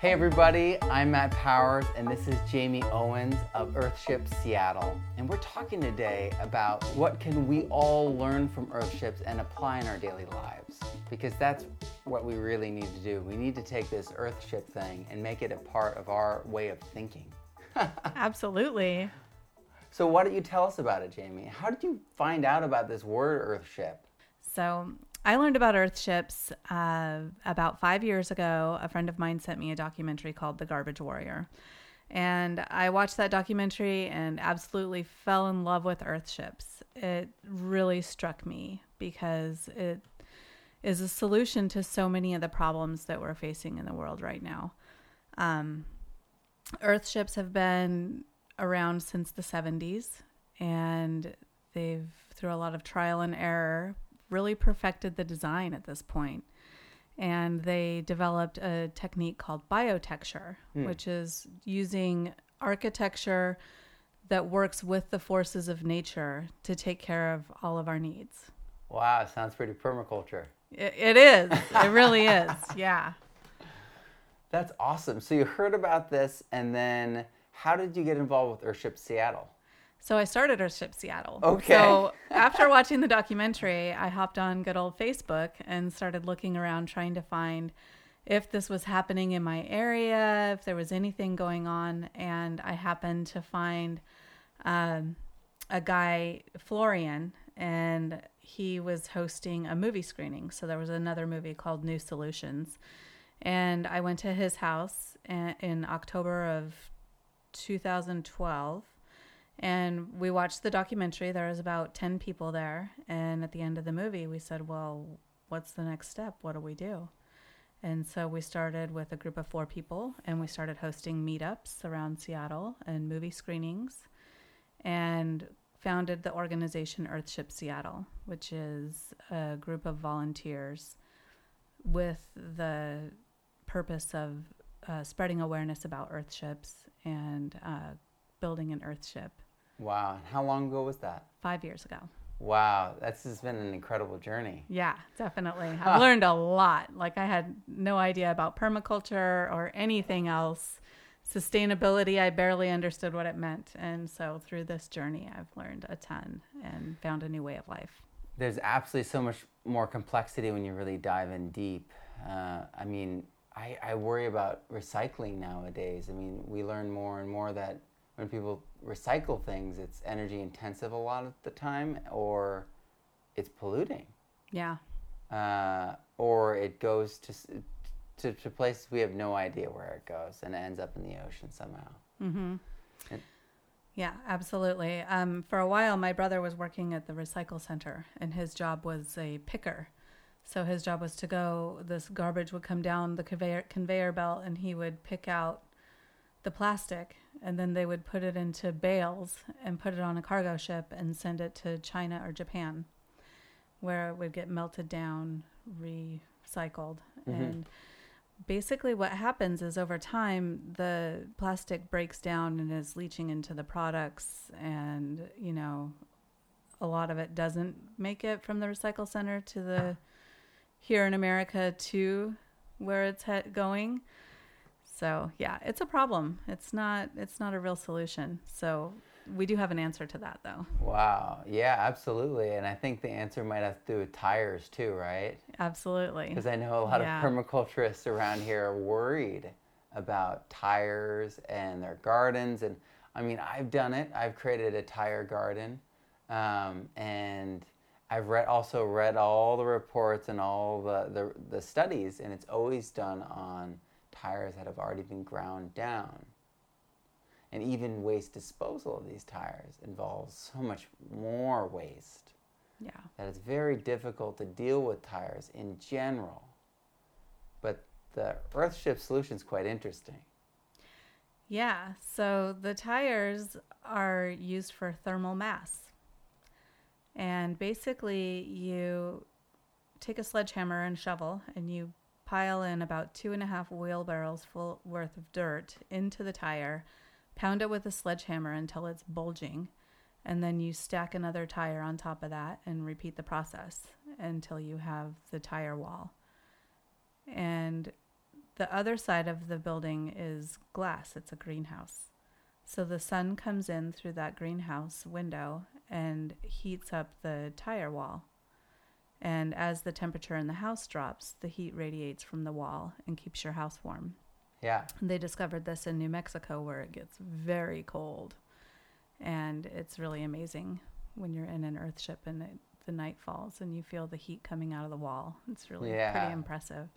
Hey everybody, I'm Matt Powers and this is Jamie Owens of Earthship Seattle. And we're talking today about what can we all learn from Earthships and apply in our daily lives. Because that's what we really need to do. We need to take this Earthship thing and make it a part of our way of thinking. Absolutely. So why don't you tell us about it, Jamie? How did you find out about this word Earthship? So I learned about Earthships uh, about five years ago. A friend of mine sent me a documentary called The Garbage Warrior. And I watched that documentary and absolutely fell in love with Earthships. It really struck me because it is a solution to so many of the problems that we're facing in the world right now. Um, Earthships have been around since the 70s and they've, through a lot of trial and error, really perfected the design at this point. And they developed a technique called biotecture, Hmm. which is using architecture that works with the forces of nature to take care of all of our needs. Wow, sounds pretty permaculture. It, it is. It really is. Yeah. That's awesome. So you heard about this and then how did you get involved with Earthship Seattle? So I started Earthship Seattle. Okay. So after watching the documentary, I hopped on good old Facebook and started looking around trying to find if this was happening in my area, if there was anything going on. And I happened to find um, a guy, Florian, and he was hosting a movie screening. So there was another movie called New Solutions. And I went to his house in October of 2012 and we watched the documentary. There was about 10 people there. And at the end of the movie we said well what's the next step? What do we do? And so we started with a group of four people and we started hosting meetups around seattle and movie screenings and founded the organization earthship seattle which is a group of volunteers with the purpose of uh, spreading awareness about earthships and uh, building an earthship Wow, how long ago was that? five years ago. Wow, that's just been an incredible journey. Yeah, definitely. I've learned a lot. Like I had no idea about permaculture or anything else. Sustainability, I barely understood what it meant. And so through this journey, I've learned a ton and found a new way of life. There's absolutely so much more complexity when you really dive in deep. Uh, I mean, I, I worry about recycling nowadays. I mean, we learn more and more that when people recycle things, it's energy intensive a lot of the time, or it's polluting, Yeah. uh, or it goes to, to to places we have no idea where it goes, and it ends up in the ocean somehow. Mm-hmm. And- Yeah, absolutely. Um, for a while, my brother was working at the recycle center, and his job was a picker. So his job was to go. This garbage would come down the conveyor conveyor belt, and he would pick out the plastic, and then they would put it into bales and put it on a cargo ship and send it to China or Japan, where it would get melted down, recycled, Mhm. and basically what happens is over time the plastic breaks down and is leaching into the products and you know a lot of it doesn't make it from the recycle center to the here in america to where it's he- going so yeah it's a problem it's not it's not a real solution so we do have an answer to that though Wow, yeah, absolutely, and I think the answer might have to do with tires too, right? absolutely Because I know a lot Yeah. of permaculturists around here are worried about tires and their gardens. And I mean, I've done it. I've created a tire garden, um, and I've read also read all the reports and all the, the the studies, and it's always done on tires that have already been ground down. And even waste disposal of these tires involves so much more waste yeah that it's very difficult to deal with tires in general. But the Earthship solution is quite interesting. Yeah, so the tires are used for thermal mass. And basically, you take a sledgehammer and shovel and you pile in about two and a half wheelbarrows full worth of dirt into the tire, pound it with a sledgehammer until it's bulging, and then you stack another tire on top of that and repeat the process until you have the tire wall. And the other side of the building is glass. It's a greenhouse. So the sun comes in through that greenhouse window and heats up the tire wall. And as the temperature in the house drops, the heat radiates from the wall and keeps your house warm. Yeah. They discovered this in New Mexico where it gets very cold. And it's really amazing when you're in an earthship and it, the night falls and you feel the heat coming out of the wall. It's really Yeah. pretty impressive.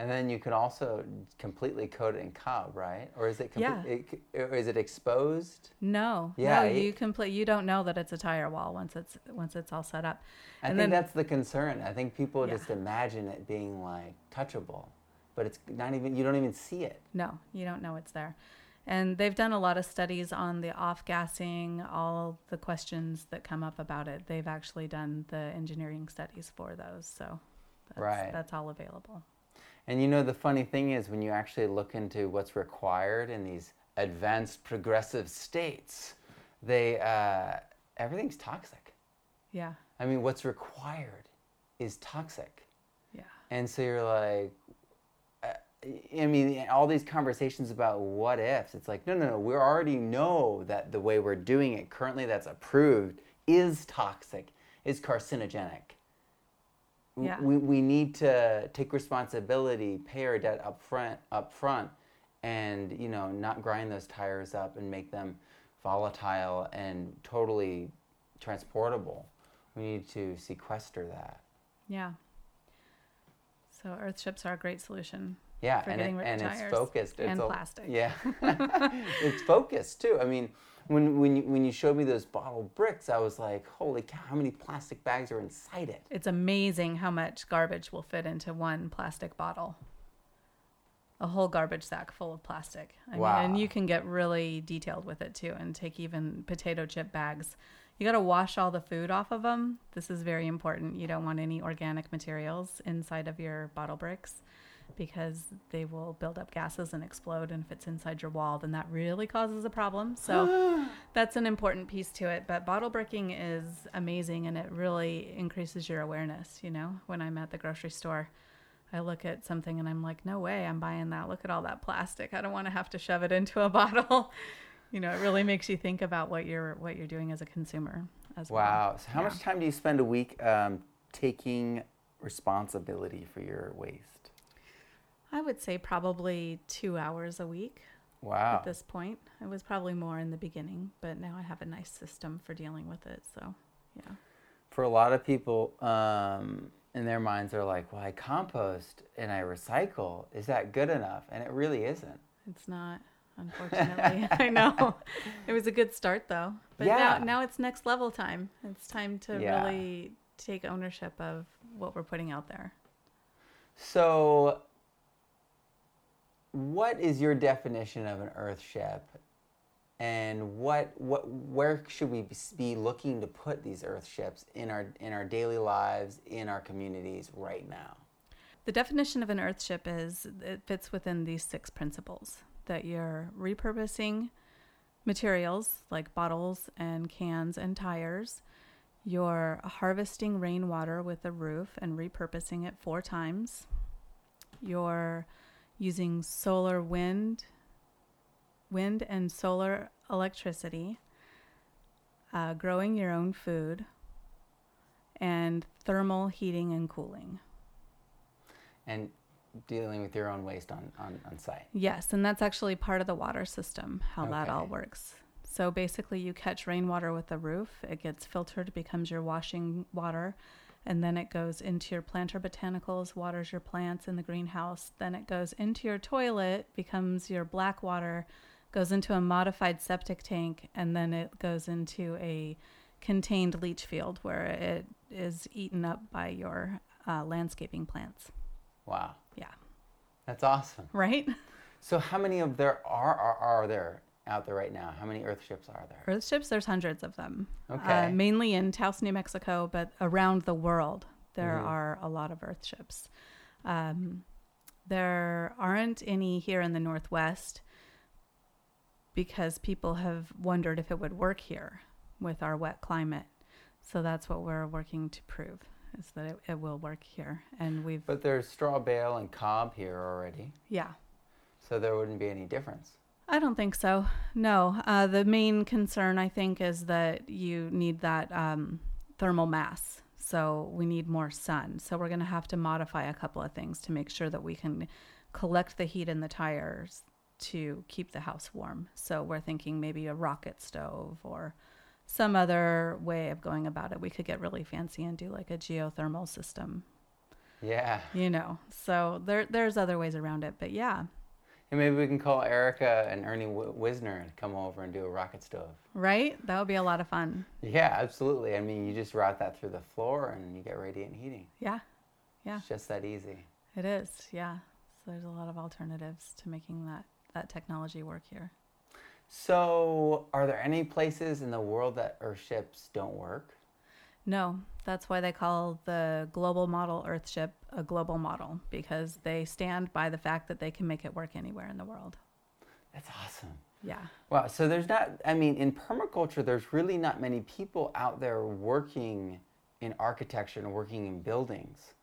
And then you could also completely coat it in cob, right? Or is it Yeah. it, or is it exposed? No, Yeah, no, it- you complete. You don't know that it's a tire wall once it's once it's all set up. I And think then- that's the concern. I think people Yeah. just imagine it being like touchable, but it's not even. You don't even see it. No, you don't know it's there. And they've done a lot of studies on the off gassing, all the questions that come up about it. They've actually done the engineering studies for those. So that's, Right. that's all available. And you know the funny thing is when you actually look into what's required in these advanced progressive states, they uh, everything's toxic. Yeah. I mean, what's required is toxic. Yeah. And so you're like, uh, I mean, all these conversations about what ifs, it's like, no, no, no, we already know that the way we're doing it currently that's approved is toxic, is carcinogenic. Yeah. We, we need to take responsibility, pay our debt up front, up front, and, you know, not grind those tires up and make them volatile and totally transportable. We need to sequester that. Yeah. So earthships are a great solution. Yeah, and, it, and it's focused. It's and a- plastic. Yeah, it's focused too. I mean, when when you, when you showed me those bottle bricks, I was like, holy cow! How many plastic bags are inside it? It's amazing how much garbage will fit into one plastic bottle. A whole garbage sack full of plastic. I Wow. mean, and you can get really detailed with it too and take even potato chip bags. You got to wash all the food off of them. This is very important. You don't want any organic materials inside of your bottle bricks because they will build up gases and explode. And if it's inside your wall, then that really causes a problem. So that's an important piece to it. But bottle breaking is amazing and it really increases your awareness. You know, when I'm at the grocery store, I look at something and I'm like, no way, I'm buying that. Look at all that plastic. I don't want to have to shove it into a bottle. you know, it really makes you think about what you're what you're doing as a consumer as well. Wow. So how Yeah. much time do you spend a week um, taking responsibility for your waste? I would say probably two hours a week Wow. at this point. It was probably more in the beginning, but now I have a nice system for dealing with it. So, yeah. For a lot of people, um, in their minds, they're like, well, I compost and I recycle. Is that good enough? And it really isn't. It's not, unfortunately. I know. It was a good start though. But Yeah. now now it's next level time. It's time to Yeah. really take ownership of what we're putting out there. So, what is your definition of an earth ship? And what, what, where should we be looking to put these earth ships in our, in our daily lives, in our communities right now? The definition of an earthship is it fits within these six principles that you're repurposing materials like bottles and cans and tires. You're harvesting rainwater with a roof and repurposing it four times. You're using solar wind, wind and solar electricity, uh, growing your own food, and thermal heating and cooling. And dealing with your own waste on, on, on site. Yes, and that's actually part of the water system, how that all works. So basically, you catch rainwater with the roof, it gets filtered, becomes your washing water, and then it goes into your planter botanicals, waters your plants in the greenhouse. Then it goes into your toilet, becomes your black water, goes into a modified septic tank, and then it goes into a contained leach field where it is eaten up by your uh, landscaping plants. Wow. Yeah. That's awesome. Right? So, how many of there are, are, are there out there right now? How many earth ships are there? Earth ships, there's hundreds of them. Okay. Uh, mainly in Taos, New Mexico, but around the world, there Mhm. are a lot of Earth ships. Um, there aren't any here in the Northwest because people have wondered if it would work here with our wet climate. So that's what we're working to prove. is that it, it will work here. And we've, But there's straw bale and cob here already, yeah. so there wouldn't be any difference. I don't think so. No. Uh, the main concern, I think, is that you need that um, thermal mass. So we need more sun. So we're going to have to modify a couple of things to make sure that we can collect the heat in the tires to keep the house warm. So we're thinking maybe a rocket stove or some other way of going about it. We could get really fancy and do like a geothermal system, Yeah. you know. So there there's other ways around it, but yeah. And maybe we can call Erica and Ernie Wisner to come over and do a rocket stove. Right? That would be a lot of fun. Yeah, absolutely. I mean, you just route that through the floor and you get radiant heating. Yeah. Yeah. It's just that easy. It is, yeah. So there's a lot of alternatives to making that that technology work here. So, are there any places in the world that Earthships don't work? No, that's why they call the global model Earthship a global model because they stand by the fact that they can make it work anywhere in the world. That's awesome. Yeah. Wow. So there's not. I mean, in permaculture, there's really not many people out there working in architecture and working in buildings.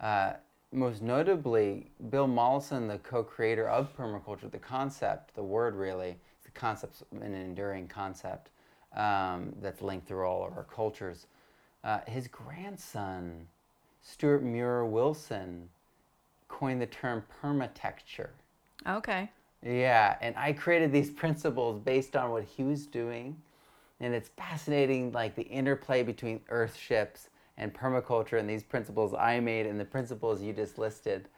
Uh, most notably, Bill Mollison, the co-creator of permaculture, the concept, the word really, the concept's an enduring concept um, that's linked through all of our cultures. Uh, his grandson, Stuart Muir Wilson, coined the term permatecture. Okay. Yeah, and I created these principles based on what he was doing. And it's fascinating, like the interplay between earthships and permaculture and these principles I made and the principles you just listed.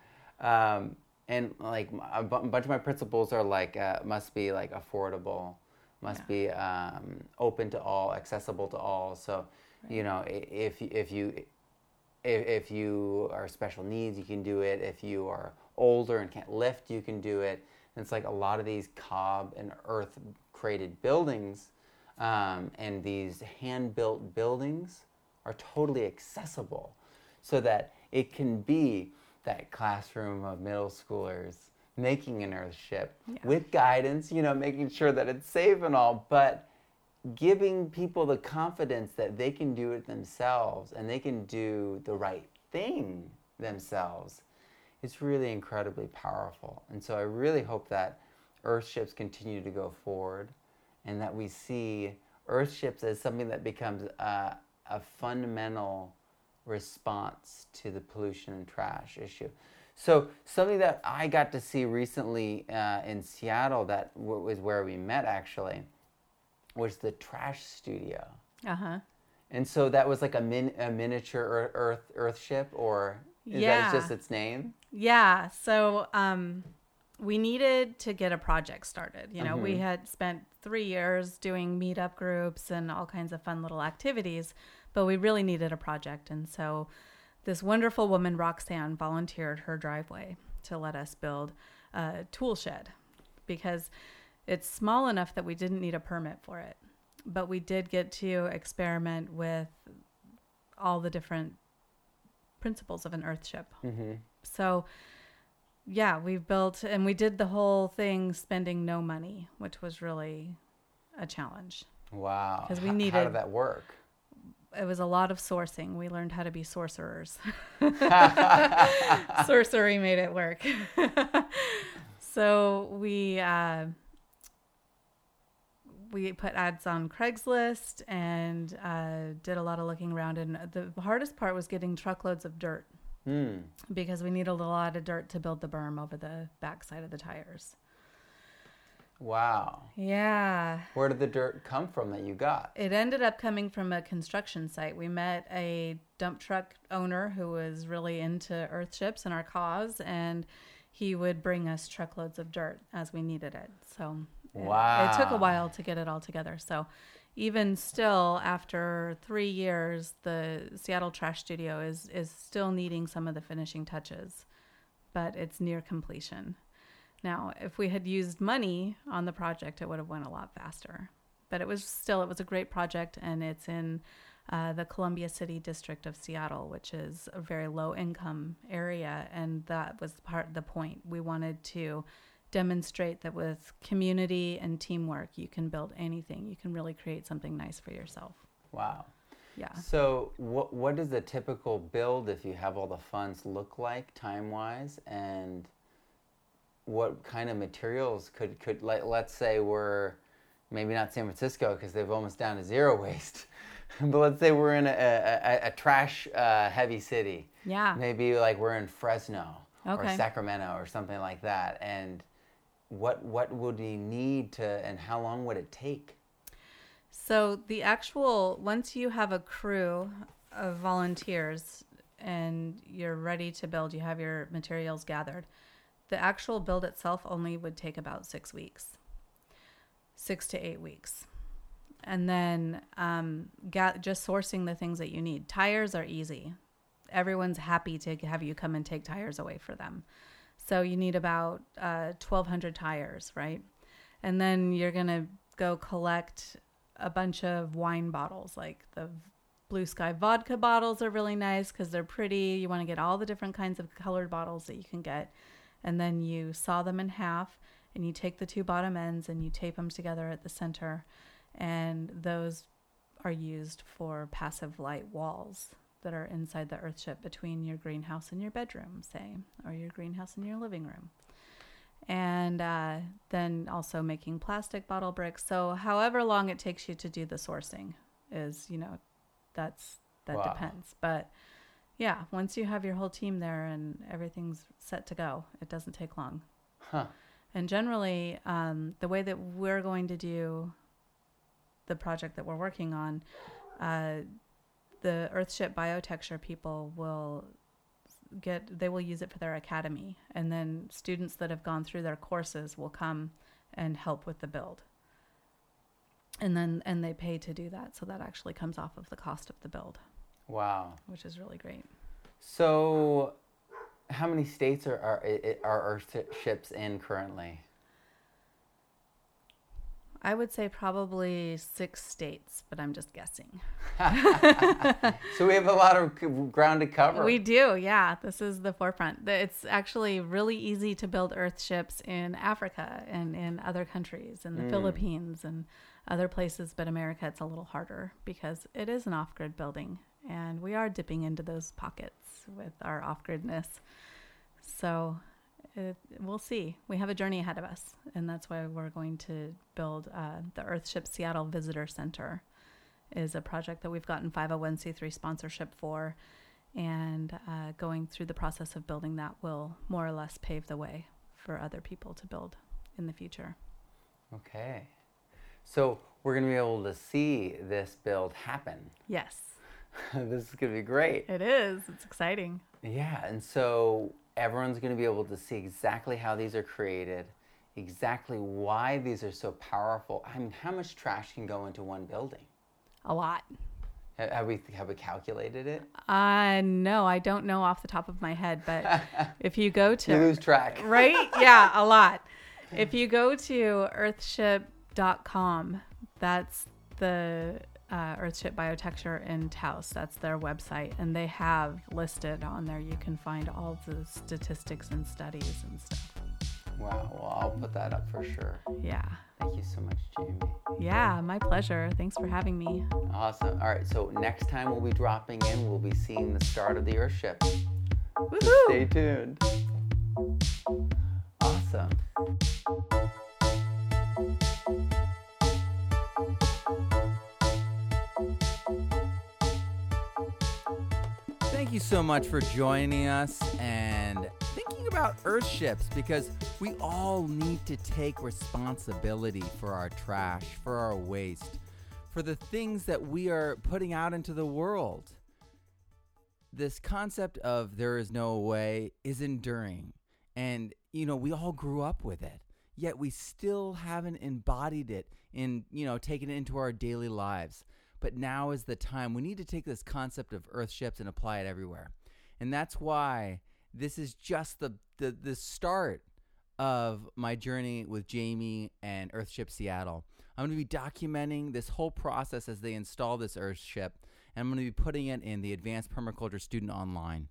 Um, and like a bunch of my principles are like, uh, must be like affordable, must Yeah. be um, open to all, accessible to all. So, you know, if, if you, if, if you are special needs, you can do it. If you are older and can't lift, you can do it. And it's like a lot of these cob and earth created buildings um, and these hand built buildings are totally accessible so that it can be that classroom of middle schoolers making an earthship Yeah. with guidance, you know, making sure that it's safe and all, but giving people the confidence that they can do it themselves and they can do the right thing themselves. It's really incredibly powerful. And so i really hope that earthships continue to go forward and that we see earthships as something that becomes a, a fundamental response to the pollution and trash issue. So something that i got to see recently uh, in seattle that w- was where we met actually was the trash studio. Uh huh. And so that was like a, min- a miniature earth earth ship or is Yeah. that just its name? Yeah. So um, we needed to get a project started. You know, we had spent three years doing meetup groups and all kinds of fun little activities, but we really needed a project. And so this wonderful woman, Roxanne, volunteered her driveway to let us build a tool shed because it's small enough that we didn't need a permit for it. But we did get to experiment with all the different principles of an earthship. Mm-hmm. So, yeah, we've built and we did the whole thing spending no money, which was really a challenge. Wow. Because we needed. How did that work? It was a lot of sourcing. We learned how to be sorcerers. Sorcery made it work. so we uh, we put ads on Craigslist and uh, did a lot of looking around. And the hardest part was getting truckloads of dirt. Hmm. because we need a lot of dirt to build the berm over the backside of the tires. Wow. Yeah. Where did the dirt come from that you got? It ended up coming from a construction site. We met a dump truck owner who was really into earthships and our cause, and he would bring us truckloads of dirt as we needed it. So it- it took a while to get it all together. So even still, after three years, the Seattle Trash Studio is is still needing some of the finishing touches, but it's near completion. Now, if we had used money on the project, it would have went a lot faster. But it was still it was a great project, and it's in uh, the Columbia City district of Seattle, which is a very low income area, and that was part of the point. We wanted to demonstrate that with community and teamwork, you can build anything. You can really create something nice for yourself. Wow. Yeah. So, what what does a typical build, if you have all the funds, look like time wise, and what kind of materials could could like let's say we're maybe not San Francisco because they've almost down to zero waste, but let's say we're in a, a, a trash uh, heavy city. Yeah. Maybe like we're in Fresno Okay. or Sacramento or something like that, and what what would we need to, and how long would it take? So the actual once you have a crew of volunteers and you're ready to build, you have your materials gathered. The actual build itself only would take about six weeks, six to eight weeks, and then um, just sourcing the things that you need. Tires are easy. Everyone's happy to have you come and take tires away for them. So you need about uh, 1,200 tires, right? And then you're gonna go collect a bunch of wine bottles, like the Blue Sky vodka bottles are really nice because they're pretty. You want to get all the different kinds of colored bottles that you can get, and then you saw them in half, and you take the two bottom ends and you tape them together at the center, and those are used for passive light walls that are inside the earthship between your greenhouse and your bedroom, say, or your greenhouse and your living room and uh, then also making plastic bottle bricks. So, however long it takes you to do the sourcing is, you know, that's that Wow. depends. But yeah, once you have your whole team there and everything's set to go, it doesn't take long. Huh. And generally, um, the way that we're going to do the project that we're working on, uh, the Earthship biotecture people will get they will use it for their academy, and then students that have gone through their courses will come and help with the build. And then and they pay to do that, so that actually comes off of the cost of the build, Wow. which is really great. So, how many states are are, are Earth ships in currently? I would say probably six states, but I'm just guessing. So we have a lot of ground to cover. We do, yeah. This is the forefront. It's actually really easy to build earth ships in Africa and in other countries, in the Mm. Philippines and other places, but America it's a little harder because it is an off grid building and we are dipping into those pockets with our off gridness. So it, we'll see. We have a journey ahead of us, and that's why we're going to build uh, the Earthship Seattle Visitor Center. Is a project that we've gotten 501c3 sponsorship for, and uh, going through the process of building that will more or less pave the way for other people to build in the future. Okay. So we're going to be able to see this build happen. Yes, this is going to be great. it is. It's exciting. Yeah, and so everyone's going to be able to see exactly how these are created, exactly why these are so powerful. I mean, how much trash can go into one building? A lot. Have we have we calculated it? Uh, no, I don't know off the top of my head, but if you go to You lose track. right? Yeah, a lot. If you go to earthship.com, that's the uh, Earthship Biotecture in Taos. That's their website. And they have listed on there, you can find all the statistics and studies and stuff. Wow. Well, I'll put that up for sure. Yeah. Thank you so much, Jamie. Yeah, my pleasure. Thanks for having me. Awesome. All right. So next time we'll be dropping in, we'll be seeing the start of the Earthship. Woohoo! Stay tuned. Awesome. Thank you so much for joining us and thinking about Earthships because we all need to take responsibility for our trash, for our waste, for the things that we are putting out into the world this concept of there is no way is enduring. And, you know, we all grew up with it, yet we still haven't embodied it in, you know, taken it into our daily lives. But now is the time. We need to take this concept of earthships and apply it everywhere. And that's why this is just the, the, the start of my journey with Jamie and Earthship Seattle. I'm going to be documenting this whole process as they install this Earthship, and I'm going to be putting it in the Advanced Permaculture Student Online.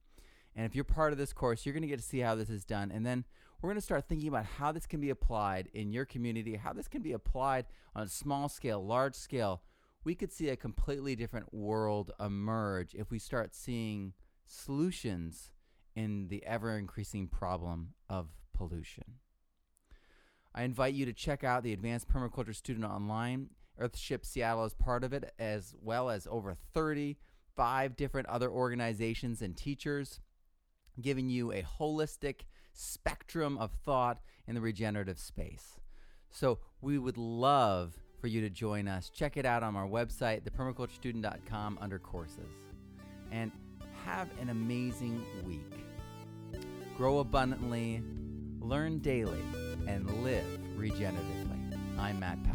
And if you're part of this course, you're going to get to see how this is done. And then we're going to start thinking about how this can be applied in your community, how this can be applied on a small scale, large scale, we could see a completely different world emerge if we start seeing solutions in the ever increasing problem of pollution. I invite you to check out the Advanced Permaculture Student Online. Earthship Seattle is part of it, as well as over 35 different other organizations and teachers, giving you a holistic spectrum of thought in the regenerative space. So we would love for you to join us. Check it out on our website, thepermaculturestudent.com, under courses. And have an amazing week. Grow abundantly, learn daily, and live regeneratively. I'm Matt Powers.